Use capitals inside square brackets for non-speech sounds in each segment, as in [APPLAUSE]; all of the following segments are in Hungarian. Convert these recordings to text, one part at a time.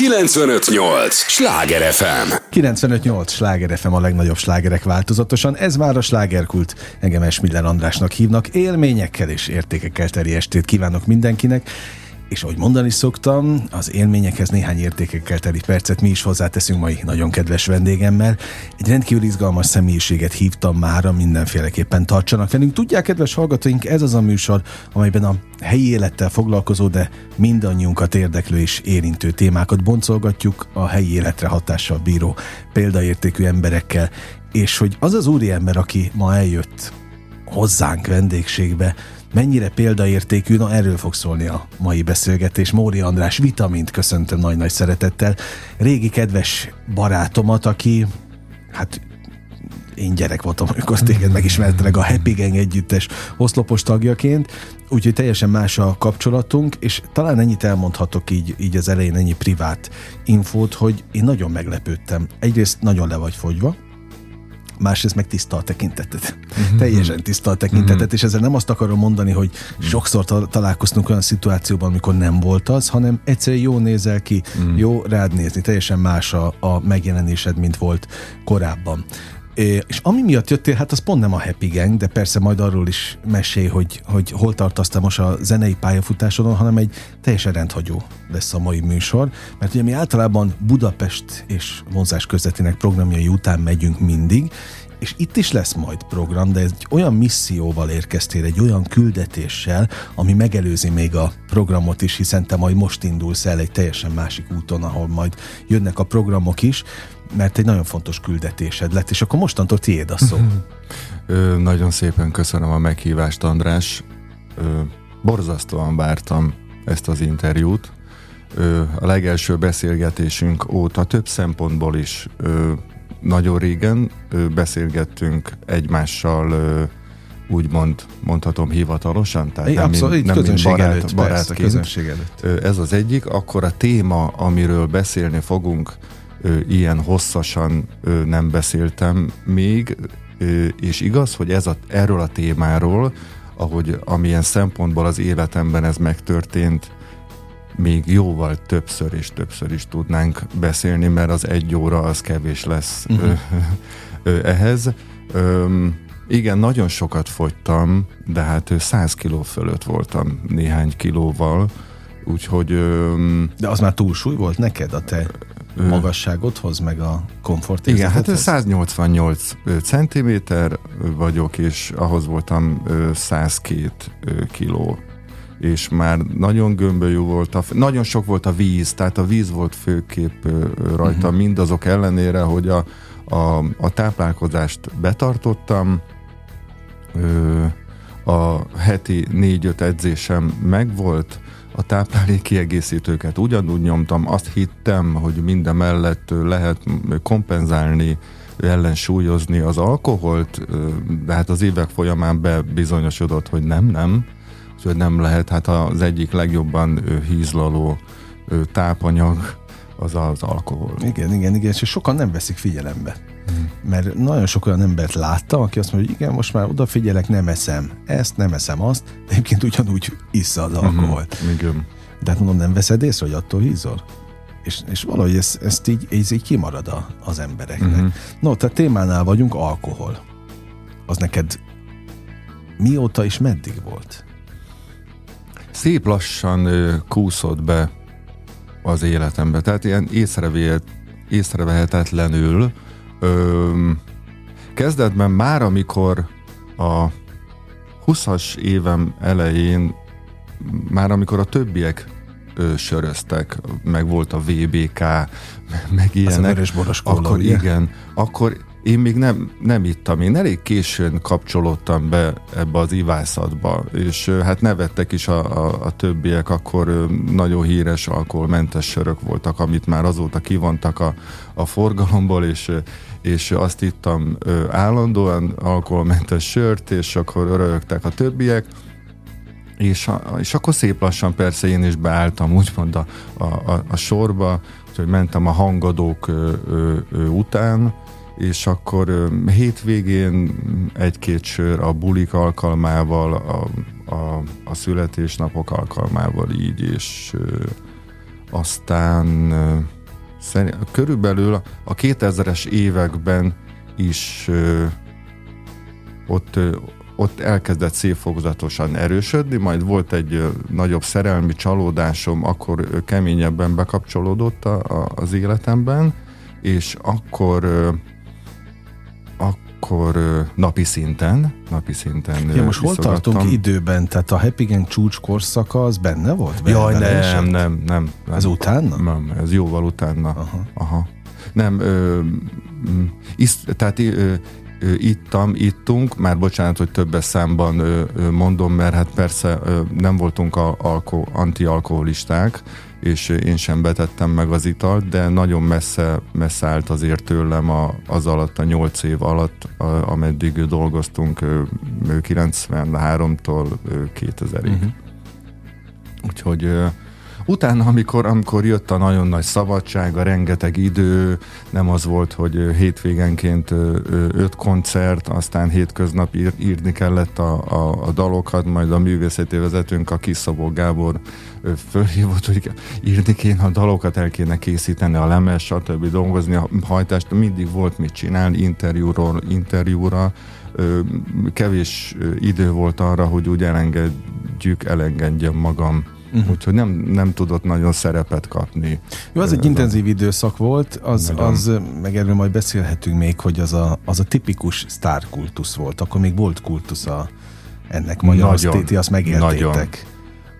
958! Sláger FM! 958! Sláger FM a legnagyobb slágerek változatosan. Ez már a slágerkult. Engem Esmiller Andrásnak hívnak. Élményekkel és értékekkel teri estét kívánok mindenkinek és ahogy mondani szoktam, az élményekhez néhány értékekkel teli percet mi is hozzáteszünk mai nagyon kedves vendégemmel. Egy rendkívül izgalmas személyiséget hívtam már, mindenféleképpen tartsanak velünk. Tudják, kedves hallgatóink, ez az a műsor, amelyben a helyi élettel foglalkozó, de mindannyiunkat érdeklő és érintő témákat boncolgatjuk a helyi életre hatással bíró példaértékű emberekkel, és hogy az az úriember, aki ma eljött hozzánk vendégségbe, mennyire példaértékű, na erről fog szólni a mai beszélgetés. Móri András Vitamint köszöntöm nagy-nagy szeretettel. Régi kedves barátomat, aki hát én gyerek voltam, amikor téged megismertelek a Happy Gang együttes oszlopos tagjaként, úgyhogy teljesen más a kapcsolatunk, és talán ennyit elmondhatok így, így az elején ennyi privát infót, hogy én nagyon meglepődtem. Egyrészt nagyon le vagy fogyva, másrészt meg tiszta a tekintetet. Uh-huh. Teljesen tiszta a tekintetet, uh-huh. és ezzel nem azt akarom mondani, hogy sokszor találkoztunk olyan szituációban, amikor nem volt az, hanem egyszerűen jó nézel ki, uh-huh. jó rád nézni, teljesen más a, a megjelenésed, mint volt korábban. És ami miatt jöttél, hát az pont nem a Happy Gang, de persze majd arról is mesélj, hogy, hogy hol tartasz most a zenei pályafutásodon, hanem egy teljesen rendhagyó lesz a mai műsor, mert ugye mi általában Budapest és vonzás közvetének programjai után megyünk mindig, és itt is lesz majd program, de egy olyan misszióval érkeztél, egy olyan küldetéssel, ami megelőzi még a programot is, hiszen te majd most indulsz el egy teljesen másik úton, ahol majd jönnek a programok is, mert egy nagyon fontos küldetésed lett, és akkor mostantól tiéd a szó. [LAUGHS] Ö, nagyon szépen köszönöm a meghívást, András. Ö, borzasztóan vártam ezt az interjút. Ö, a legelső beszélgetésünk óta több szempontból is ö, nagyon régen beszélgettünk egymással úgymond mondhatom hivatalosan, tehát nem, abszolút, mint, nem mint barát, előtt, barátként. Persze, előtt. Ez az egyik. Akkor a téma, amiről beszélni fogunk, ilyen hosszasan nem beszéltem még, és igaz, hogy ez a, erről a témáról, ahogy amilyen szempontból az életemben ez megtörtént, még jóval többször és többször is tudnánk beszélni, mert az egy óra az kevés lesz uh-huh. [LAUGHS] ehhez. igen, nagyon sokat fogytam, de hát 100 kiló fölött voltam néhány kilóval, úgyhogy... De az már túlsúly volt neked a te magasságodhoz, meg a komfort Igen, hát 188 centiméter vagyok, és ahhoz voltam 102 kiló és már nagyon gömbölyű volt, a, nagyon sok volt a víz, tehát a víz volt főkép rajta, uh-huh. mindazok ellenére, hogy a, a, a táplálkozást betartottam, a heti négy-öt edzésem megvolt, a táplálék kiegészítőket ugyanúgy nyomtam, azt hittem, hogy minden mellett lehet kompenzálni, ellensúlyozni az alkoholt, de hát az évek folyamán bebizonyosodott, hogy nem, nem, hogy nem lehet, hát az egyik legjobban hízlaló tápanyag az az alkohol. Igen, igen, igen, és sokan nem veszik figyelembe. Mm. Mert nagyon sok olyan embert láttam, aki azt mondja, hogy igen, most már odafigyelek, nem eszem ezt, nem eszem azt, de egyébként ugyanúgy issza az mhm. alkoholt. Mm-hmm. Igen. De hát mondom, nem veszed észre, hogy attól hízol? És, és valahogy ez, ezt így, ez így kimarad a, az embereknek. Mm-hmm. No, tehát témánál vagyunk, alkohol. Az neked mióta és meddig volt? Szép lassan kúszott be az életembe. Tehát ilyen észrevehetetlenül ö, kezdetben már, amikor a 20-as évem elején, már amikor a többiek ö, söröztek, meg volt a VBK, meg ilyenek, Az akkor igen, akkor én még nem, nem ittam, én elég későn kapcsolódtam be ebbe az ivászatba, és hát nevettek is a, a, a többiek, akkor nagyon híres alkoholmentes sörök voltak, amit már azóta kivontak a, a forgalomból, és, és azt ittam állandóan alkoholmentes sört, és akkor rögtek a többiek, és, és akkor szép lassan persze én is beálltam úgymond a, a, a sorba, hogy mentem a hangadók ö, ö, ö, után, és akkor hétvégén egy-két sör a bulik alkalmával, a, a, a születésnapok alkalmával így, és aztán körülbelül a 2000-es években is ott, ott elkezdett szélfogzatosan erősödni, majd volt egy nagyobb szerelmi csalódásom, akkor keményebben bekapcsolódott a, a, az életemben, és akkor akkor napi szinten, napi szinten Ja, most hol tartunk időben? Tehát a Happy Gang csúcs korszaka az benne volt? Jaj, Vele nem, nem, nem, nem. Ez utána? Nem, ez jóval utána. Aha. Aha. Nem, ö, isz, tehát ö, ittam, ittunk, már bocsánat, hogy többes számban ö, ö, mondom, mert hát persze ö, nem voltunk a, alko, antialkoholisták, és én sem betettem meg az italt, de nagyon messze, messze állt azért tőlem a, az alatt, a nyolc év alatt, a, ameddig dolgoztunk ö, ö, 93-tól ö, 2000-ig. Mhm. Úgyhogy utána, amikor, amikor jött a nagyon nagy szabadság, a rengeteg idő, nem az volt, hogy hétvégenként öt koncert, aztán hétköznap ír, írni kellett a, a, a dalokat, majd a művészeti vezetőnk, a Kiszabó Gábor fölhívott, hogy írni kéne a dalokat, el kéne készíteni a lemez, stb. dolgozni a hajtást, mindig volt mit csinálni, interjúról interjúra, kevés idő volt arra, hogy úgy elengedjük, elengedjem magam. Uh-huh. Úgyhogy nem, nem tudott nagyon szerepet kapni. Jó, az egy intenzív időszak volt, az, Nagyon. az, meg erről majd beszélhetünk még, hogy az a, az a tipikus sztárkultusz volt. Akkor még volt kultusza ennek magyar Nagyon, azt, ti azt megéltétek nagyon.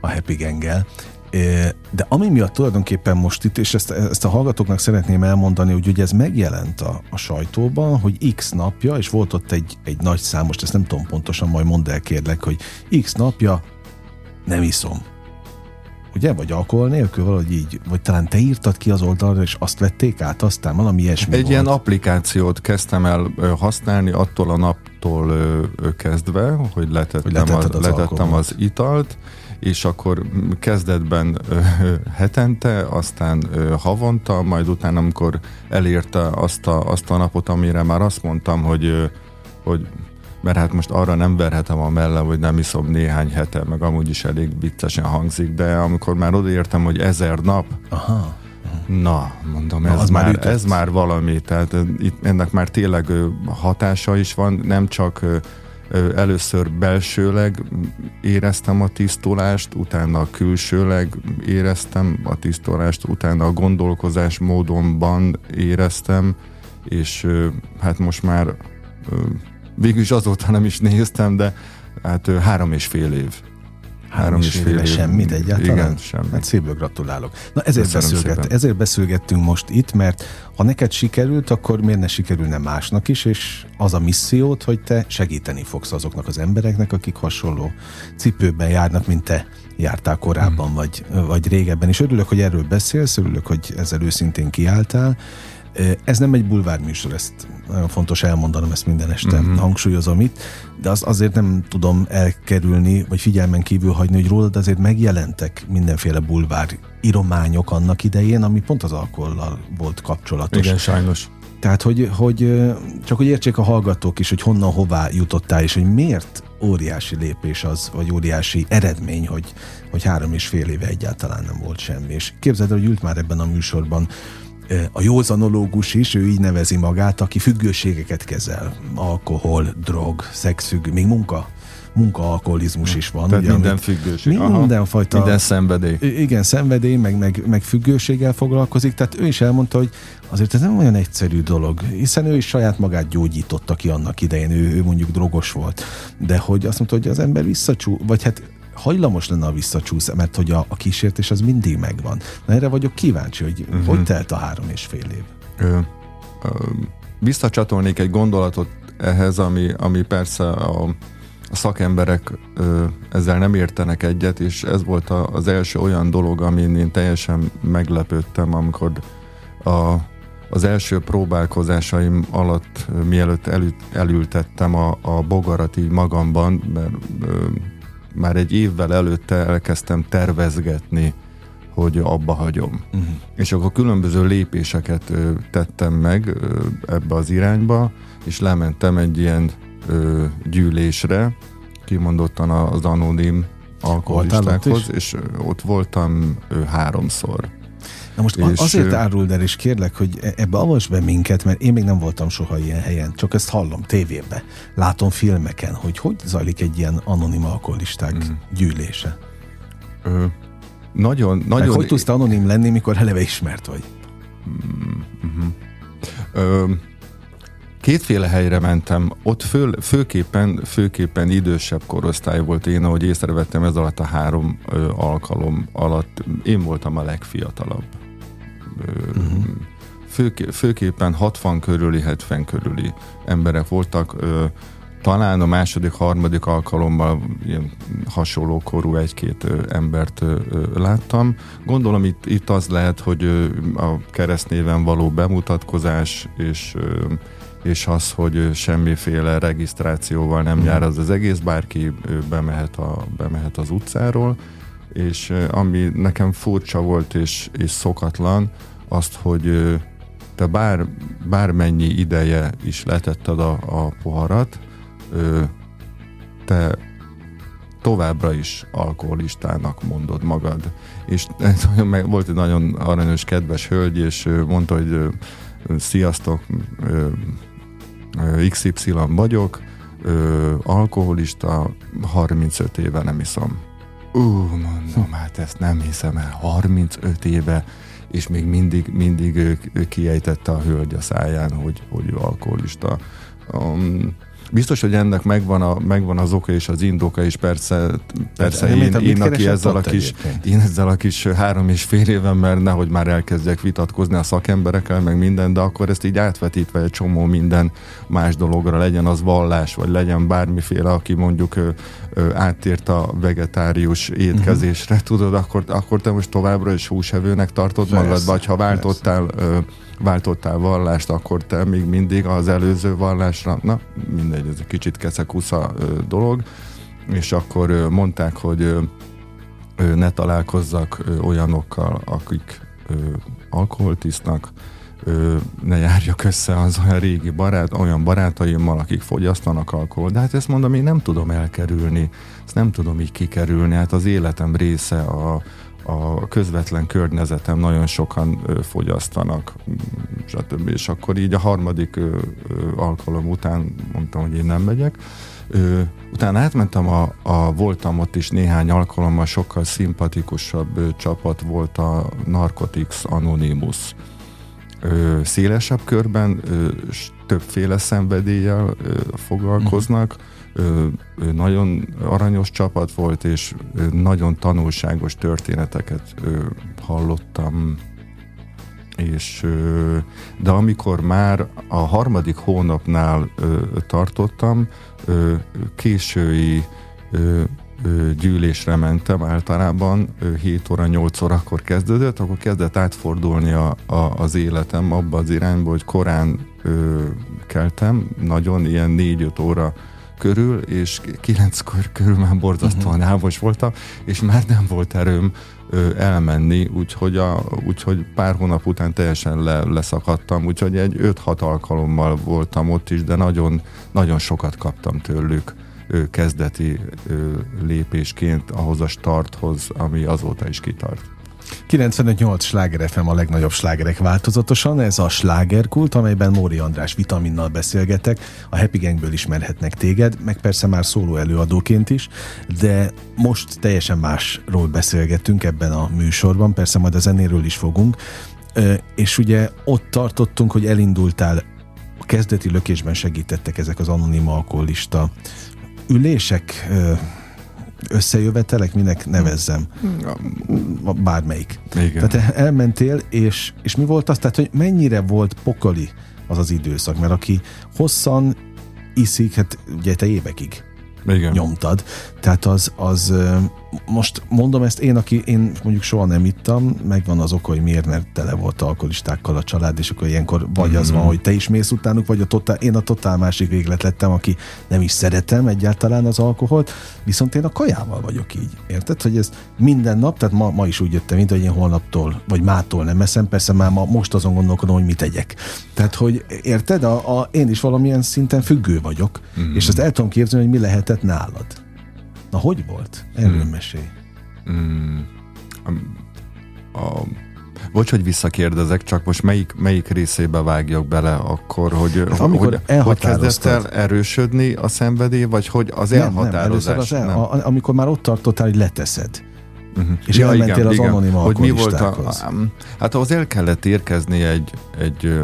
a Happy Gang-el. Ö, De ami miatt tulajdonképpen most itt, és ezt, ezt a hallgatóknak szeretném elmondani, hogy ugye ez megjelent a, a sajtóban, hogy x napja, és volt ott egy, egy nagy szám, most ezt nem tudom pontosan, majd mondd el kérlek, hogy x napja nem iszom. Ugye? Vagy alkohol nélkül, valahogy így. Vagy talán te írtad ki az oldalra, és azt vették át, aztán valami ilyesmi Egy volt. ilyen applikációt kezdtem el használni attól a naptól kezdve, hogy letettem, Hogy letetted a, az letettem alkoholt. az italt, és akkor mm, kezdetben ö, [LAUGHS] hetente, aztán ö, havonta, majd utána, amikor elérte azt a, azt a napot, amire már azt mondtam, hogy, ö, hogy mert hát most arra nem verhetem a mellem, hogy nem iszom néhány hete, meg amúgy is elég viccesen hangzik, de amikor már odaértem, hogy ezer nap, Aha. Na, mondom, ez, már már, ez már valami, tehát itt ennek már tényleg hatása is van, nem csak először belsőleg éreztem a tisztulást, utána külsőleg éreztem a tisztulást, utána a gondolkozás módonban éreztem, és hát most már végül is azóta nem is néztem, de hát három és fél év. Három és fél éve semmit egyáltalán? Igen, semmi. Hát szívből gratulálok. Na ezért, Köszönöm beszélget, szépen. ezért beszélgettünk most itt, mert ha neked sikerült, akkor miért ne sikerülne másnak is, és az a missziót, hogy te segíteni fogsz azoknak az embereknek, akik hasonló cipőben járnak, mint te jártál korábban, Hmm. vagy, vagy régebben. És örülök, hogy erről beszélsz, örülök, hogy ezzel őszintén kiálltál. Ez nem egy bulvárműsor, ezt nagyon fontos elmondanom, ezt minden este Mhm. mm-hmm. hangsúlyozom itt, de az azért nem tudom elkerülni, vagy figyelmen kívül hagyni, hogy rólad azért megjelentek mindenféle bulvár írományok annak idején, ami pont az alkohollal volt kapcsolatos. Igen, sajnos. Tehát, hogy, hogy csak hogy értsék a hallgatók is, hogy honnan, hová jutottál, és hogy miért óriási lépés az, vagy óriási eredmény, hogy, hogy három és fél éve egyáltalán nem volt semmi. És képzeld el, hogy ült már ebben a műsorban a józanológus is, ő így nevezi magát, aki függőségeket kezel. Alkohol, drog, szexfügg, még munka, munkaalkoholizmus is van. Tehát ugye, minden amit- függőség. Mindenfajta Minden szenvedély. Igen, szenvedély, meg, meg, meg függőséggel foglalkozik, tehát ő is elmondta, hogy azért ez nem olyan egyszerű dolog, hiszen ő is saját magát gyógyította ki annak idején, ő, ő mondjuk drogos volt, de hogy azt mondta, hogy az ember visszacsú, vagy hát hajlamos lenne a visszacsúsz, mert hogy a, a kísértés az mindig megvan. Na erre vagyok kíváncsi, hogy uh-huh. hogy telt a három és fél év. Ö, ö, visszacsatolnék egy gondolatot ehhez, ami, ami persze a, a szakemberek ö, ezzel nem értenek egyet, és ez volt a, az első olyan dolog, amin én teljesen meglepődtem, amikor a, az első próbálkozásaim alatt, mielőtt elü, elültettem a, a bogarat így magamban, mert ö, már egy évvel előtte elkezdtem tervezgetni, hogy abba hagyom. Uh-huh. És akkor különböző lépéseket ö, tettem meg ö, ebbe az irányba, és lementem egy ilyen ö, gyűlésre, kimondottan az anonim alkoholistákhoz, is? és ott voltam ö, háromszor. Na most és azért áruld el, és kérlek, hogy e- ebbe avas be minket, mert én még nem voltam soha ilyen helyen, csak ezt hallom tévébe, látom filmeken, hogy hogy zajlik egy ilyen anonim alkoholisták mm. gyűlése. Ö, nagyon, nagyon... Meg hogy tudsz anonim lenni, mikor eleve ismert vagy? Mm-hmm. Ö, kétféle helyre mentem, ott föl, főképpen, főképpen idősebb korosztály volt én, ahogy észrevettem ez alatt a három ö, alkalom alatt, én voltam a legfiatalabb. Uh-huh. főké, főképpen 60 körüli, 70 körüli emberek voltak, ö, talán a második, harmadik alkalommal ilyen hasonló korú egy-két embert láttam. Gondolom itt, itt az lehet, hogy a keresztnéven való bemutatkozás és és az, hogy semmiféle regisztrációval nem jár az az egész, bárki bemehet, a, bemehet az utcáról, és ami nekem furcsa volt és, és szokatlan, azt, hogy te bár, bármennyi ideje is letetted a, a poharat, te továbbra is alkoholistának mondod magad. És volt egy nagyon aranyos, kedves hölgy, és mondta, hogy sziasztok, XY vagyok, alkoholista, 35 éve nem iszom. Ú, mondom, hát ezt nem hiszem el, 35 éve, és még mindig, mindig ő, ő kiejtette a hölgy a száján, hogy, hogy ő alkoholista. Um, Biztos, hogy ennek megvan, a, megvan az oka és az indoka, és persze, persze én, én, én, aki ezzel a kis, én ezzel a kis három és fél éven, mert nehogy már elkezdjek vitatkozni a szakemberekkel, meg minden, de akkor ezt így átvetítve egy csomó minden más dologra, legyen az vallás, vagy legyen bármiféle, aki mondjuk ö, ö, áttért a vegetárius étkezésre, uh-huh. tudod, akkor, akkor te most továbbra is húsevőnek tartod magad, vagy ha váltottál ö, váltottál vallást, akkor te még mindig az előző vallásra, na mindegy, ez egy kicsit keszekusza dolog, és akkor mondták, hogy ne találkozzak olyanokkal, akik alkoholt isznak, ne járjak össze az olyan régi barát, olyan barátaimmal, akik fogyasztanak alkoholt. De hát ezt mondom, én nem tudom elkerülni, ezt nem tudom így kikerülni, hát az életem része a, a közvetlen környezetem nagyon sokan ö, fogyasztanak, stb. És akkor így a harmadik ö, ö, alkalom után mondtam, hogy én nem megyek. Ö, utána átmentem, a, a, voltam ott is néhány alkalommal, sokkal szimpatikusabb ö, csapat volt a Narcotics Anonymous. Ö, szélesebb körben ö, többféle szenvedéllyel ö, foglalkoznak, mm nagyon aranyos csapat volt, és nagyon tanulságos történeteket hallottam. És de amikor már a harmadik hónapnál tartottam, késői gyűlésre mentem általában, 7 óra, 8 órakor kezdődött, akkor kezdett átfordulni a, a, az életem abba az irányba, hogy korán ö, keltem, nagyon ilyen 4-5 óra körül, és kilenckor körül már borzasztóan álmos voltam, és már nem volt erőm ö, elmenni, úgyhogy, a, úgyhogy pár hónap után teljesen le, leszakadtam, úgyhogy egy 5-6 alkalommal voltam ott is, de nagyon, nagyon sokat kaptam tőlük ö, kezdeti ö, lépésként ahhoz a starthoz, ami azóta is kitart. 95-8 sláger FM a legnagyobb slágerek változatosan, ez a slágerkult, amelyben Móri András vitaminnal beszélgetek, a Happy Gangből ismerhetnek téged, meg persze már szóló előadóként is, de most teljesen másról beszélgetünk ebben a műsorban, persze majd a zenéről is fogunk, és ugye ott tartottunk, hogy elindultál, a kezdeti lökésben segítettek ezek az anonim alkoholista ülések, összejövetelek, minek nevezzem. Bármelyik. Igen. Tehát elmentél, és, és mi volt az? Tehát, hogy mennyire volt pokoli az az időszak? Mert aki hosszan iszik, hát ugye te évekig Igen. nyomtad. Tehát az, az most mondom ezt én, aki én mondjuk soha nem ittam, megvan az oka, hogy miért, mert tele volt alkoholistákkal a család, és akkor ilyenkor vagy az van, mhm. hogy te is mész utánuk, vagy a totál, én a totál másik véglet lettem, aki nem is szeretem egyáltalán az alkoholt, viszont én a kajával vagyok így. Érted, hogy ez minden nap, tehát ma, ma is úgy jöttem, mint hogy én holnaptól, vagy mától nem eszem, persze már ma, most azon gondolkodom, hogy mit tegyek. Tehát, hogy érted, a, a, én is valamilyen szinten függő vagyok, mm. és azt el tudom képzelni, hogy mi lehetett nálad. Na, hogy volt? Erről hmm. mesélj. Hmm. A, a, bocs, hogy visszakérdezek, csak most melyik, melyik részébe vágjak bele akkor, hogy, Hát amikor hogy, hogy kezdett el erősödni a szenvedély, vagy hogy az Nem, nem, elhatározás? először az el, a, amikor már ott tartottál, hogy leteszed. Uh-huh. És elmentél az anonim hogy mi volt a, alkoholistákhoz. Hát ahhoz el kellett érkezni egy, egy,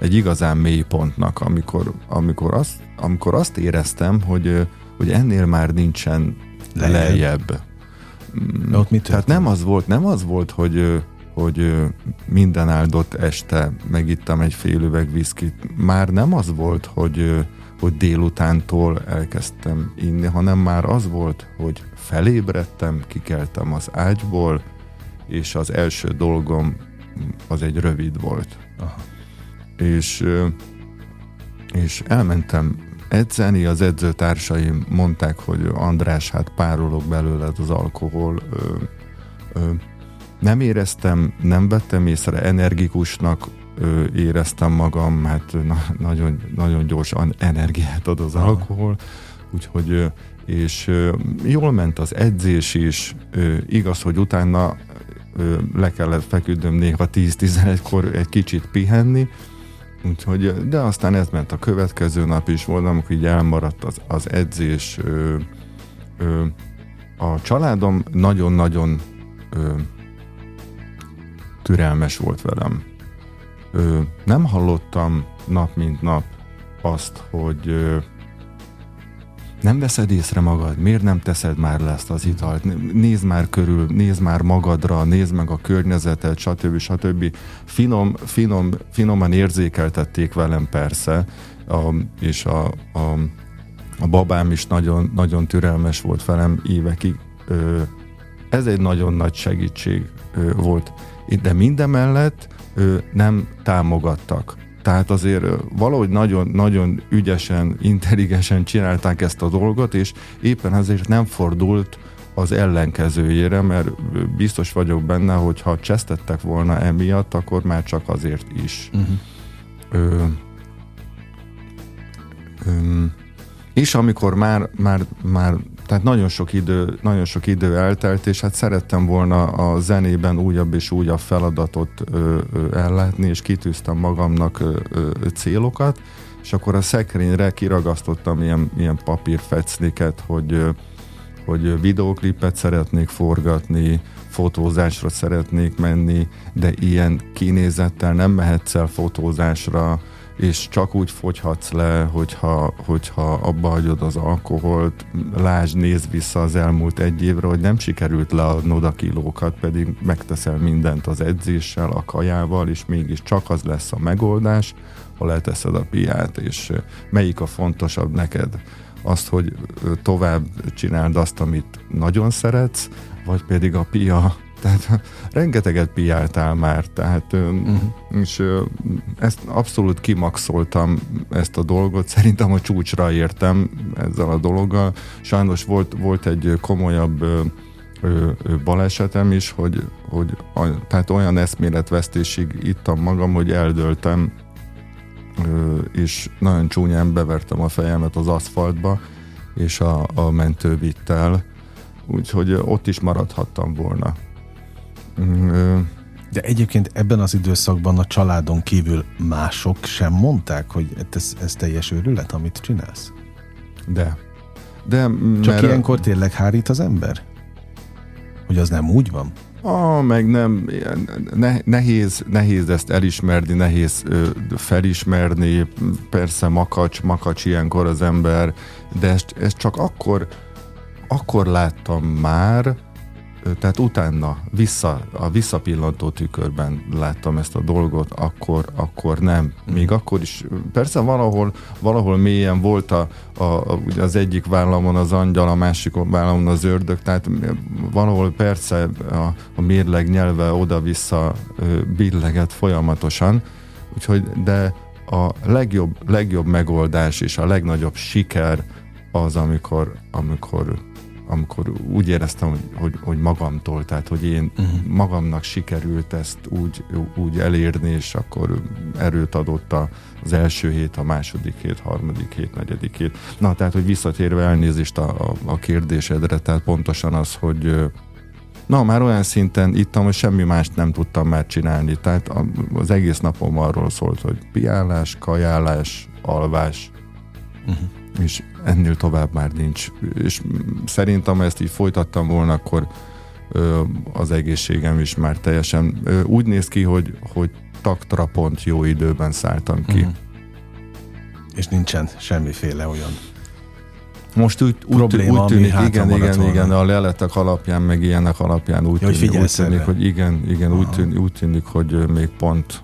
egy igazán mély pontnak, amikor, amikor, azt, amikor azt éreztem, hogy, hogy ennél már nincsen Lejjebb. lejjebb. De ott mi Tehát nem az volt, nem az volt, hogy, hogy minden áldott este megittam egy fél üveg viszkit. Már nem az volt, hogy, hogy délutántól elkezdtem inni, hanem már az volt, hogy felébredtem, kikeltem az ágyból, és az első dolgom az egy rövid volt. Aha. És, és elmentem edzeni, az edzőtársaim mondták, hogy András, hát párolog belőled az alkohol. Ö, ö, nem éreztem, nem vettem észre, energikusnak ö, éreztem magam, hát na, nagyon, nagyon gyorsan energiát ad az alkohol, úgyhogy és jól ment az edzés is, igaz, hogy utána le kellett feküdnöm néha 10-11-kor egy kicsit pihenni, Úgyhogy, de aztán ez ment a következő nap is volt, amikor így elmaradt az, az edzés. Ö, ö, a családom nagyon-nagyon ö, türelmes volt velem. Ö, nem hallottam nap mint nap azt, hogy ö, nem veszed észre magad, miért nem teszed már le ezt az italt, nézd már körül, nézd már magadra, nézd meg a környezetet, stb. stb. Finom, finom, finoman érzékeltették velem persze, a, és a, a, a babám is nagyon, nagyon türelmes volt velem évekig. Ö, ez egy nagyon nagy segítség ö, volt. De mindemellett ö, nem támogattak. Tehát azért valahogy nagyon, nagyon ügyesen, intelligensen csinálták ezt a dolgot, és éppen ezért nem fordult az ellenkezőjére, mert biztos vagyok benne, hogy ha csesztettek volna emiatt, akkor már csak azért is. Uh-huh. Ö, ö, és amikor már, már, már tehát nagyon sok, idő, nagyon sok idő eltelt, és hát szerettem volna a zenében újabb és újabb feladatot ö, ö, ellátni, és kitűztem magamnak ö, ö, célokat, és akkor a szekrényre kiragasztottam ilyen, ilyen papírfecniket, hogy, hogy videóklipet szeretnék forgatni, fotózásra szeretnék menni, de ilyen kinézettel nem mehetsz el fotózásra, és csak úgy fogyhatsz le, hogyha, hogyha abba hagyod az alkoholt, lásd, nézd vissza az elmúlt egy évre, hogy nem sikerült leadnod a kilókat, pedig megteszel mindent az edzéssel, a kajával, és mégis csak az lesz a megoldás, ha leteszed a piát, és melyik a fontosabb neked? Azt, hogy tovább csináld azt, amit nagyon szeretsz, vagy pedig a pia tehát [LAUGHS] rengeteget piáltál már, tehát uh-huh. és ezt abszolút kimaxoltam ezt a dolgot, szerintem a csúcsra értem ezzel a dologgal. Sajnos volt, volt egy komolyabb balesetem is, hogy, hogy a, tehát olyan eszméletvesztésig ittam magam, hogy eldöltem, és nagyon csúnyán bevertem a fejemet az aszfaltba, és a, a mentő vitt el, úgyhogy ott is maradhattam volna. De egyébként ebben az időszakban a családon kívül mások sem mondták, hogy ez, ez teljes őrület, amit csinálsz? De. De Csak ilyenkor tényleg hárít az ember? Hogy az nem úgy van? Ah, meg nem, ne, nehéz, nehéz ezt elismerni, nehéz ö, felismerni, persze makacs, makacs ilyenkor az ember, de ezt, ezt csak akkor, akkor láttam már, tehát utána, vissza, a visszapillantó tükörben láttam ezt a dolgot, akkor, akkor nem. Még akkor is, persze valahol, valahol mélyen volt a, a, az egyik vállamon az angyal, a másik vállamon az ördög, tehát valahol persze a, a mérleg nyelve oda-vissza billeget folyamatosan, úgyhogy, de a legjobb, legjobb megoldás és a legnagyobb siker az, amikor, amikor amikor úgy éreztem, hogy, hogy, hogy magamtól, tehát hogy én uh-huh. magamnak sikerült ezt úgy, úgy elérni, és akkor erőt adott a, az első hét, a második hét, harmadik hét, negyedik hét. Na, tehát, hogy visszatérve elnézést a, a, a kérdésedre, tehát pontosan az, hogy Na, már olyan szinten ittam, hogy semmi mást nem tudtam már csinálni. Tehát az egész napom arról szólt, hogy piálás, kajálás, alvás, uh-huh. És ennél tovább már nincs. És szerintem, ha ezt így folytattam volna, akkor ö, az egészségem is már teljesen ö, úgy néz ki, hogy, hogy taktra pont jó időben szálltam ki. Uh-huh. És nincsen semmiféle olyan most úgy, úgy, probléma, úgy tűnik, igen, igen, volna. igen, a leletek alapján, meg ilyenek alapján úgy, ja, tűnik, úgy tűnik, hogy igen, igen, úgy tűnik, úgy tűnik, hogy még pont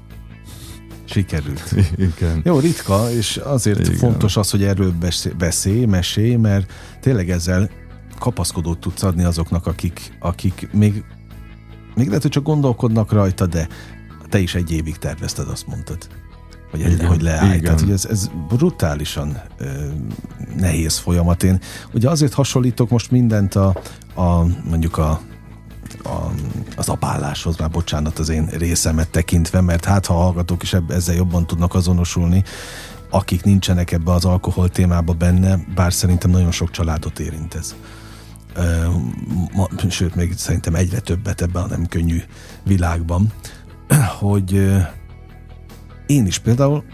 sikerült. [LAUGHS] Igen. Jó, ritka, és azért Igen. fontos az, hogy erről beszélj, mesélj, mert tényleg ezzel kapaszkodót tudsz adni azoknak, akik, akik még, még lehet, hogy csak gondolkodnak rajta, de te is egy évig tervezted, azt mondtad. Hogy, igen, hogy leállj. Igen. Tehát, hogy ez, ez brutálisan ö, nehéz folyamat. Én ugye azért hasonlítok most mindent a, a mondjuk a a, az apáláshoz, már bocsánat az én részemet tekintve, mert hát ha hallgatók is ezzel jobban tudnak azonosulni, akik nincsenek ebbe az alkohol témába benne, bár szerintem nagyon sok családot érint ez. Sőt, még szerintem egyre többet ebben a nem könnyű világban, hogy én is például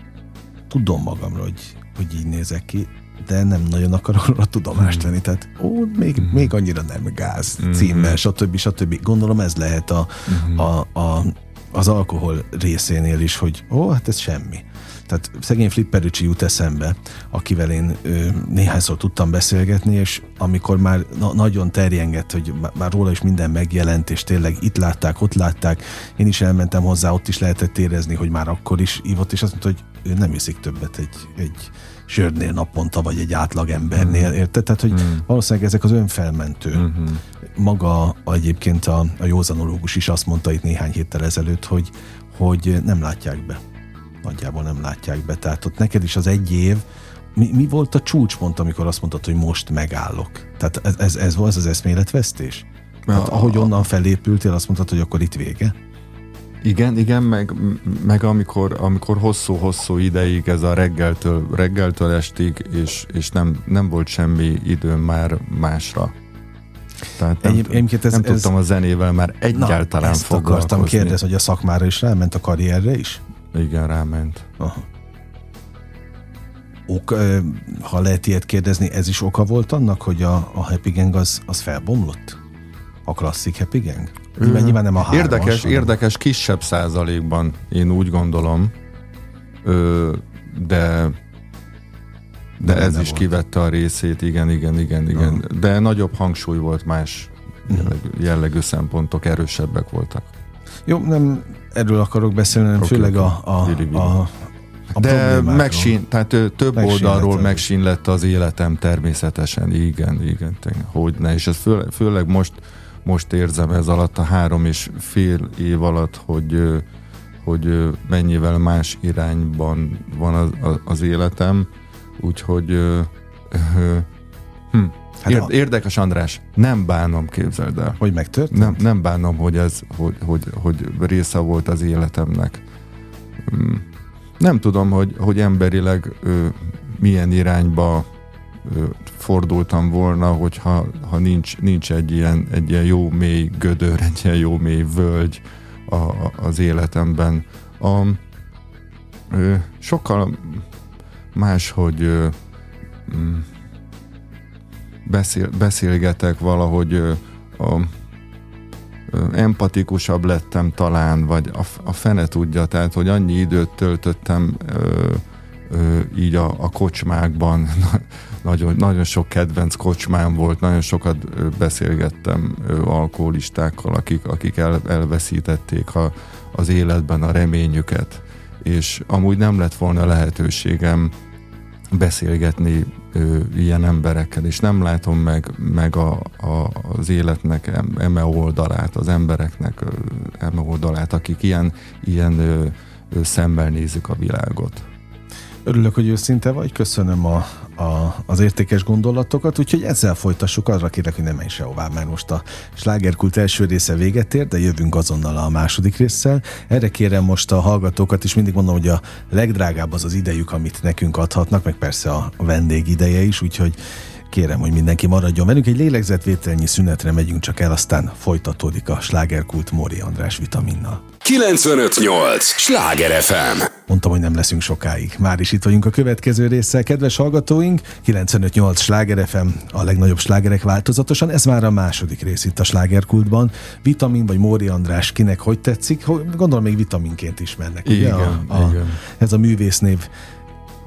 tudom magamra, hogy, hogy így nézek ki, de nem nagyon akarok róla tudomást venni. Tehát ó, még, mm. még annyira nem gáz mm. címmel, stb. stb. Gondolom ez lehet a, mm. a, a, az alkohol részénél is, hogy ó, hát ez semmi. Tehát szegény Flippericsi jut eszembe, akivel én ö, néhányszor tudtam beszélgetni, és amikor már na, nagyon terjengett, hogy már róla is minden megjelent, és tényleg itt látták, ott látták, én is elmentem hozzá, ott is lehetett érezni, hogy már akkor is ívott, és azt mondta, hogy ő nem iszik többet egy, egy sörnél naponta, vagy egy átlag embernél, mm. érted? Tehát, hogy mm. valószínűleg ezek az önfelmentő. Mm-hmm. Maga egyébként a, a józanológus is azt mondta itt néhány héttel ezelőtt, hogy, hogy nem látják be. Nagyjából nem látják be. Tehát ott neked is az egy év, mi, mi volt a csúcspont, amikor azt mondtad, hogy most megállok? Tehát ez, ez, ez volt az eszméletvesztés? Hát, ahogy onnan felépültél, azt mondtad, hogy akkor itt vége? Igen, igen, meg, meg amikor, amikor hosszú-hosszú ideig ez a reggeltől, reggeltől estig, és, és nem, nem volt semmi időm már másra. Tehát nem, Egy, ez, nem ez, tudtam a zenével már egyáltalán na, ezt akartam kérdezni, hogy a szakmára is ráment, a karrierre is? Igen, ráment. Aha. Ok, ha lehet ilyet kérdezni, ez is oka volt annak, hogy a, a Happy Gang az, az felbomlott? A klasszik Happy Gang? Nyilván, nyilván nem a hármas, Érdekes, hanem. érdekes kisebb százalékban, én úgy gondolom, ö, de de, de ez is volt. kivette a részét, igen, igen, igen, igen. Uh-huh. De nagyobb hangsúly volt más mhm. jellegű, jellegű szempontok, erősebbek voltak. Jó, nem erről akarok beszélni, hanem főleg a, a, a, a De megsín, tehát több megsín oldalról megsín lett az életem természetesen, igen, igen, hogy ne, és ez fő, főleg most most érzem ez alatt a három és fél év alatt, hogy, hogy mennyivel más irányban van az, az életem, úgyhogy hm, hát érdekes András, nem bánom, képzeld el. Hogy megtörtént? Nem, nem bánom, hogy ez, hogy, hogy, hogy része volt az életemnek. Hm, nem tudom, hogy, hogy emberileg milyen irányba fordultam volna, hogyha ha nincs, nincs egy, ilyen, egy ilyen jó mély gödör, egy ilyen jó mély völgy a, az életemben. A, ö, sokkal más, hogy ö, mm, beszél, beszélgetek valahogy ö, a, empatikusabb lettem talán, vagy a, a fene tudja, tehát, hogy annyi időt töltöttem ö, ö, így a, a kocsmákban, nagyon, nagyon sok kedvenc kocsmám volt, nagyon sokat beszélgettem alkoholistákkal, akik, akik el, elveszítették a, az életben a reményüket, és amúgy nem lett volna lehetőségem beszélgetni ö, ilyen emberekkel, és nem látom meg, meg a, a, az életnek eme oldalát, az embereknek eme oldalát, akik ilyen, ilyen ö, ö, szemmel nézik a világot. Örülök, hogy őszinte vagy, köszönöm a, a, az értékes gondolatokat, úgyhogy ezzel folytassuk, arra kérlek, hogy nem menj sehová, mert most a slágerkult első része véget ér, de jövünk azonnal a második résszel. Erre kérem most a hallgatókat, és mindig mondom, hogy a legdrágább az az idejük, amit nekünk adhatnak, meg persze a vendég ideje is, úgyhogy kérem, hogy mindenki maradjon velünk. Egy lélegzetvételnyi szünetre megyünk csak el, aztán folytatódik a slágerkult Móri András vitaminnal. 958! Sláger FM! Mondtam, hogy nem leszünk sokáig. Már is itt vagyunk a következő résszel. Kedves hallgatóink, 958 Sláger FM, a legnagyobb slágerek változatosan. Ez már a második rész itt a slágerkultban. Vitamin vagy Móri András, kinek hogy tetszik? Gondolom még vitaminként ismernek. Igen, ugye? A, a, igen. Ez a művésznév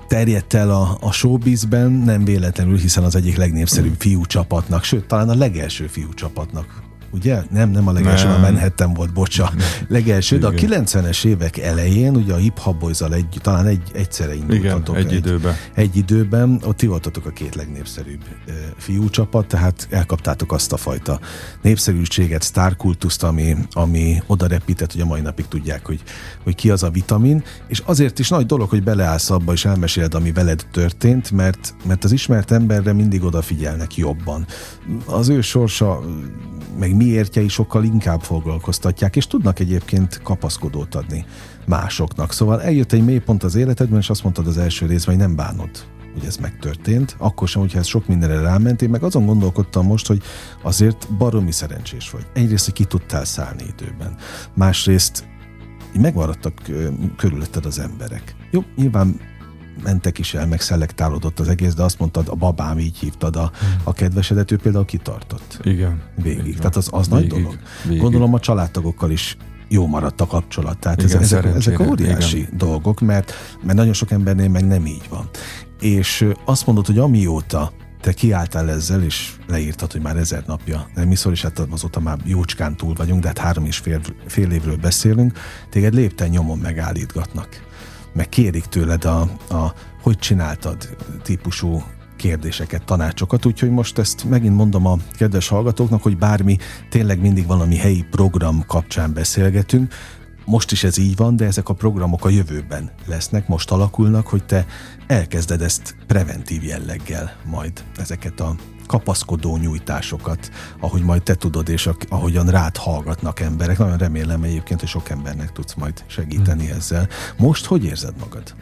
terjedt el a, a showbizben, nem véletlenül, hiszen az egyik legnépszerűbb fiú csapatnak, sőt, talán a legelső fiú csapatnak ugye? Nem, nem a legelső, nem. a Manhattan volt, bocsa. Legelső, de a 90-es évek elején, ugye a Hip Hop boys egy, talán egy, egyszerre indultatok. Igen, egy, egy időben. Egy időben, ott ti voltatok a két legnépszerűbb e, fiú csapat, tehát elkaptátok azt a fajta népszerűséget, sztárkultuszt, ami, ami oda repített, hogy a mai napig tudják, hogy, hogy ki az a vitamin, és azért is nagy dolog, hogy beleállsz abba, és elmeséled, ami veled történt, mert, mert az ismert emberre mindig odafigyelnek jobban. Az ő sorsa meg miértjei sokkal inkább foglalkoztatják, és tudnak egyébként kapaszkodót adni másoknak. Szóval eljött egy mélypont az életedben, és azt mondtad az első részben, hogy nem bánod hogy ez megtörtént, akkor sem, hogyha ez sok mindenre ráment. Én meg azon gondolkodtam most, hogy azért baromi szerencsés vagy. Egyrészt, hogy ki tudtál szállni időben. Másrészt megmaradtak körülötted az emberek. Jó, nyilván mentek is el, meg szelektálódott az egész, de azt mondtad, a babám így hívtad a, a kedvesedet, ő például kitartott. Igen. Végig. Tehát az, az végig, nagy dolog. Végig. Gondolom a családtagokkal is jó maradt a kapcsolat. Tehát Igen, ezek, ezek óriási Igen. dolgok, mert, mert nagyon sok embernél meg nem így van. És azt mondod, hogy amióta te kiálltál ezzel, és leírtad, hogy már ezer napja, nem mi szól, és hát azóta már jócskán túl vagyunk, de hát három és fél, fél évről beszélünk, téged lépten nyomon megállítgatnak meg kérik tőled a, a hogy csináltad típusú kérdéseket, tanácsokat, úgyhogy most ezt megint mondom a kedves hallgatóknak, hogy bármi tényleg mindig valami helyi program kapcsán beszélgetünk, most is ez így van, de ezek a programok a jövőben lesznek, most alakulnak, hogy te elkezded ezt preventív jelleggel majd ezeket a kapaszkodó nyújtásokat, ahogy majd te tudod, és ahogyan rád hallgatnak emberek. Nagyon remélem egyébként, hogy sok embernek tudsz majd segíteni hmm. ezzel. Most hogy érzed magad?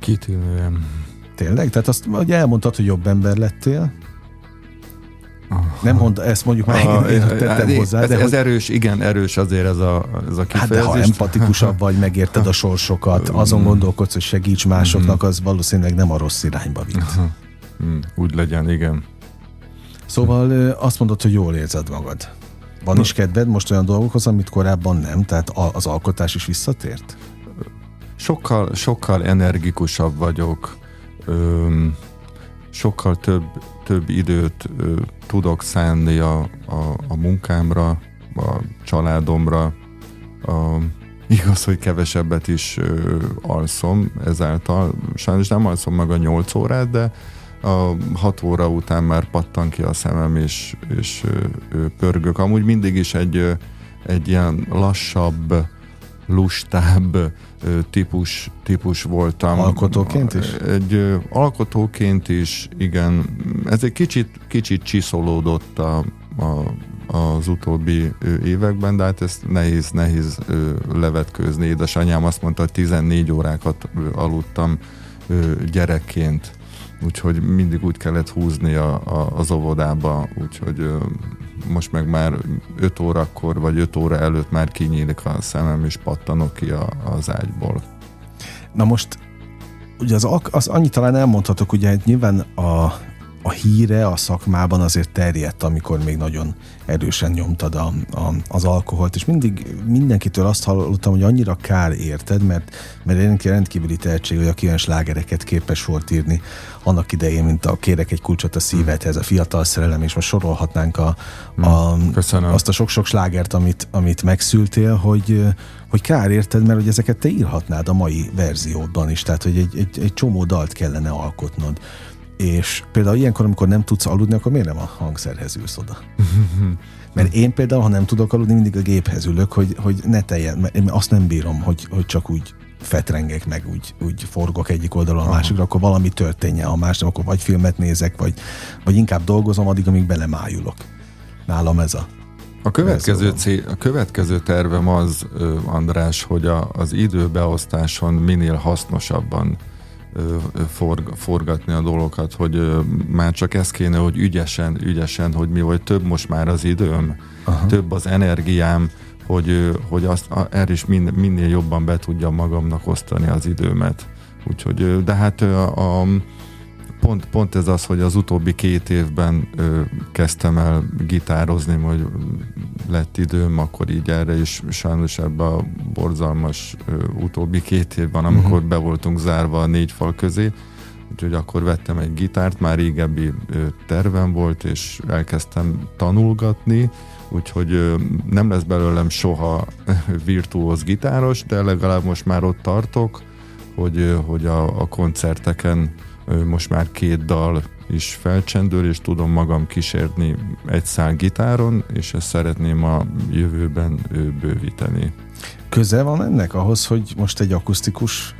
Kitűnően. Tényleg? Tehát azt hogy elmondtad, hogy jobb ember lettél? Aha. Nem mond, ezt mondjuk már Aha, én, én tettem hozzá. Ez, de ez hogy... erős, igen, erős azért ez a, ez a kifejezés. Hát de ha empatikusabb vagy, megérted a sorsokat, azon gondolkodsz, hogy segíts másoknak, az valószínűleg nem a rossz irányba vitt. Hmm, úgy legyen, igen. Szóval azt mondod, hogy jól érzed magad. Van is kedved most olyan dolgokhoz, amit korábban nem? Tehát az alkotás is visszatért? Sokkal, sokkal energikusabb vagyok. Öm, sokkal több, több időt ö, tudok szánni a, a, a munkámra, a családomra. A, igaz, hogy kevesebbet is ö, alszom ezáltal. Sajnos nem alszom meg a nyolc órát, de a hat óra után már pattan ki a szemem, és, és pörgök. Amúgy mindig is egy, egy ilyen lassabb, lustább típus, típus voltam. Alkotóként is? Egy alkotóként is, igen. Ez egy kicsit, kicsit csiszolódott a, a, az utóbbi években, de hát ezt nehéz, nehéz levetkőzni. Édesanyám azt mondta, hogy 14 órákat aludtam gyerekként úgyhogy mindig úgy kellett húzni a, a, az óvodába, úgyhogy most meg már 5 órakor vagy 5 óra előtt már kinyílik a szemem, és pattanok ki a, az ágyból. Na most ugye az, az annyit talán elmondhatok, ugye nyilván a, a híre a szakmában azért terjedt, amikor még nagyon erősen nyomtad a, a, az alkoholt, és mindig mindenkitől azt hallottam, hogy annyira kár érted, mert, mert rendkívüli tehetség, hogy aki olyan slágereket képes volt írni annak idején, mint a Kérek egy kulcsot a szívedhez, a fiatal szerelem, és most sorolhatnánk a, a, azt a sok-sok slágert, amit, amit megszültél, hogy, hogy kár érted, mert hogy ezeket te írhatnád a mai verzióban is, tehát hogy egy, egy, egy csomó dalt kellene alkotnod. És például ilyenkor, amikor nem tudsz aludni, akkor miért nem a hangszerhez ülsz oda? [LAUGHS] Mert én például, ha nem tudok aludni, mindig a géphez ülök, hogy, hogy ne teljen, mert én azt nem bírom, hogy, hogy csak úgy fetrengek meg, úgy, úgy forgok egyik oldalon a másikra, akkor valami történjen, a másik, akkor vagy filmet nézek, vagy, vagy inkább dolgozom addig, amíg belemájulok. Nálam ez a a következő, cél, a következő tervem az, András, hogy a, az időbeosztáson minél hasznosabban forg, forgatni a dolgokat, hogy már csak ez kéne, hogy ügyesen, ügyesen, hogy mi vagy több most már az időm, Aha. több az energiám, hogy, hogy azt, erre is min, minél jobban be tudjam magamnak osztani az időmet. Úgyhogy, de hát a, a pont, pont ez az, hogy az utóbbi két évben ö, kezdtem el gitározni, hogy lett időm, akkor így erre is sajnos ebbe a borzalmas ö, utóbbi két évben, amikor uh-huh. be voltunk zárva a négy fal közé, úgyhogy akkor vettem egy gitárt, már régebbi ö, tervem volt, és elkezdtem tanulgatni, úgyhogy ö, nem lesz belőlem soha virtuóz gitáros, de legalább most már ott tartok, hogy, hogy a, a koncerteken most már két dal is felcsendül, és tudom magam kísérni egy szál gitáron, és ezt szeretném a jövőben bővíteni. Köze van ennek ahhoz, hogy most egy akusztikus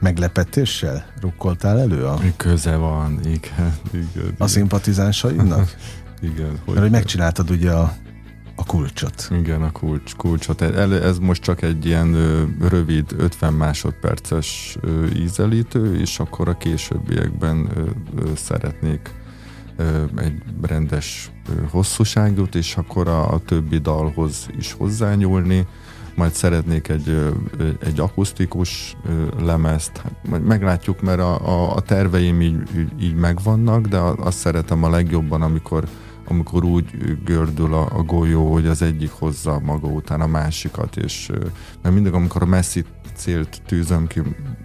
meglepetéssel rukkoltál elő? A... Köze van, igen. igen a szimpatizánsaidnak? [LAUGHS] igen. Hogy Mert hogy megcsináltad ugye a a kulcsot. Igen, a kulcs, kulcsot. Ez most csak egy ilyen rövid, 50 másodperces ízelítő, és akkor a későbbiekben szeretnék egy rendes hosszúságot, és akkor a, a többi dalhoz is hozzányúlni. Majd szeretnék egy, egy akusztikus lemezt. Hát majd meglátjuk, mert a, a, a terveim így, így megvannak, de azt szeretem a legjobban, amikor amikor úgy gördül a, a golyó, hogy az egyik hozza maga után a másikat, és mert mindig, amikor a messzi célt tűzöm ki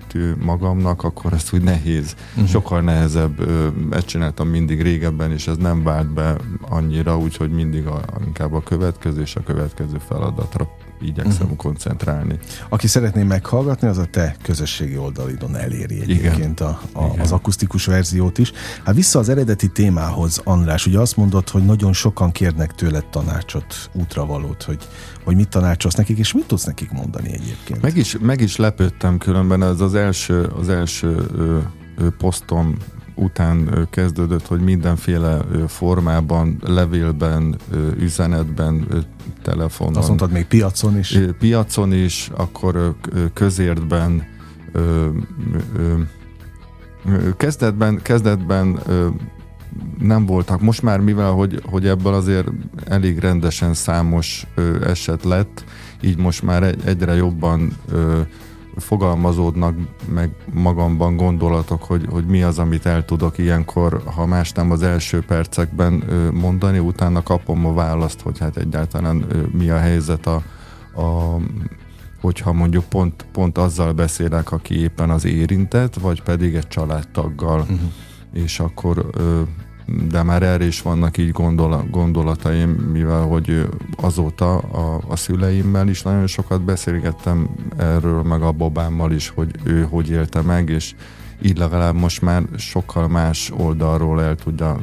tű magamnak, akkor ez úgy nehéz. Uh-huh. Sokkal nehezebb. Ezt csináltam mindig régebben, és ez nem vált be annyira, úgyhogy mindig a, inkább a következő és a következő feladatra igyekszem uh-huh. koncentrálni. Aki szeretné meghallgatni, az a te közösségi oldalidon eléri egyébként a, a, az akusztikus verziót is. Hát vissza az eredeti témához, András, ugye azt mondod, hogy nagyon sokan kérnek tőled tanácsot, útravalót, hogy, hogy mit tanácsolsz nekik, és mit tudsz nekik mondani egyébként? Meg is, meg is lepődtem különben, ez az első, az első ö, ö, posztom után kezdődött, hogy mindenféle formában, levélben, üzenetben, telefonon. Azt mondtad még piacon is? Piacon is, akkor közértben kezdetben, kezdetben nem voltak. Most már, mivel hogy, hogy ebből azért elég rendesen számos eset lett, így most már egyre jobban fogalmazódnak meg magamban gondolatok, hogy, hogy mi az, amit el tudok ilyenkor, ha más nem az első percekben mondani, utána kapom a választ, hogy hát egyáltalán mi a helyzet a, a hogyha mondjuk pont, pont azzal beszélek, aki éppen az érintett, vagy pedig egy családtaggal, uh-huh. és akkor de már erre is vannak így gondol, gondolataim, mivel hogy azóta a, a szüleimmel is nagyon sokat beszélgettem erről, meg a babámmal is, hogy ő hogy élte meg, és így legalább most már sokkal más oldalról el tudja,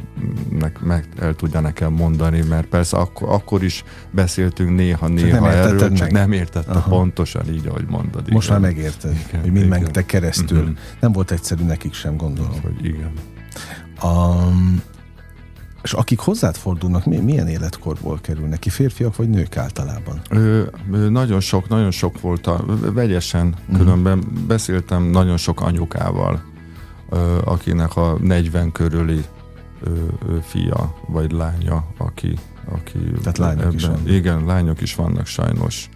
meg, el tudja nekem mondani, mert persze akkor, akkor is beszéltünk néha-néha erről, meg. csak nem értette Aha. pontosan így, ahogy mondod. Most igen. már megérted, igen, hogy mind mentek keresztül. Uh-huh. Nem volt egyszerű nekik sem, gondolom. Hogy igen. Um, és akik hozzád fordulnak, milyen életkorból kerülnek ki? Férfiak vagy nők általában? Ö, nagyon sok, nagyon sok volt a, vegyesen, uh-huh. különben beszéltem nagyon sok anyukával, ö, akinek a 40 körüli ö, ö, fia vagy lánya, aki, aki Tehát lányok ebben, is vannak. Igen, lányok is vannak sajnos.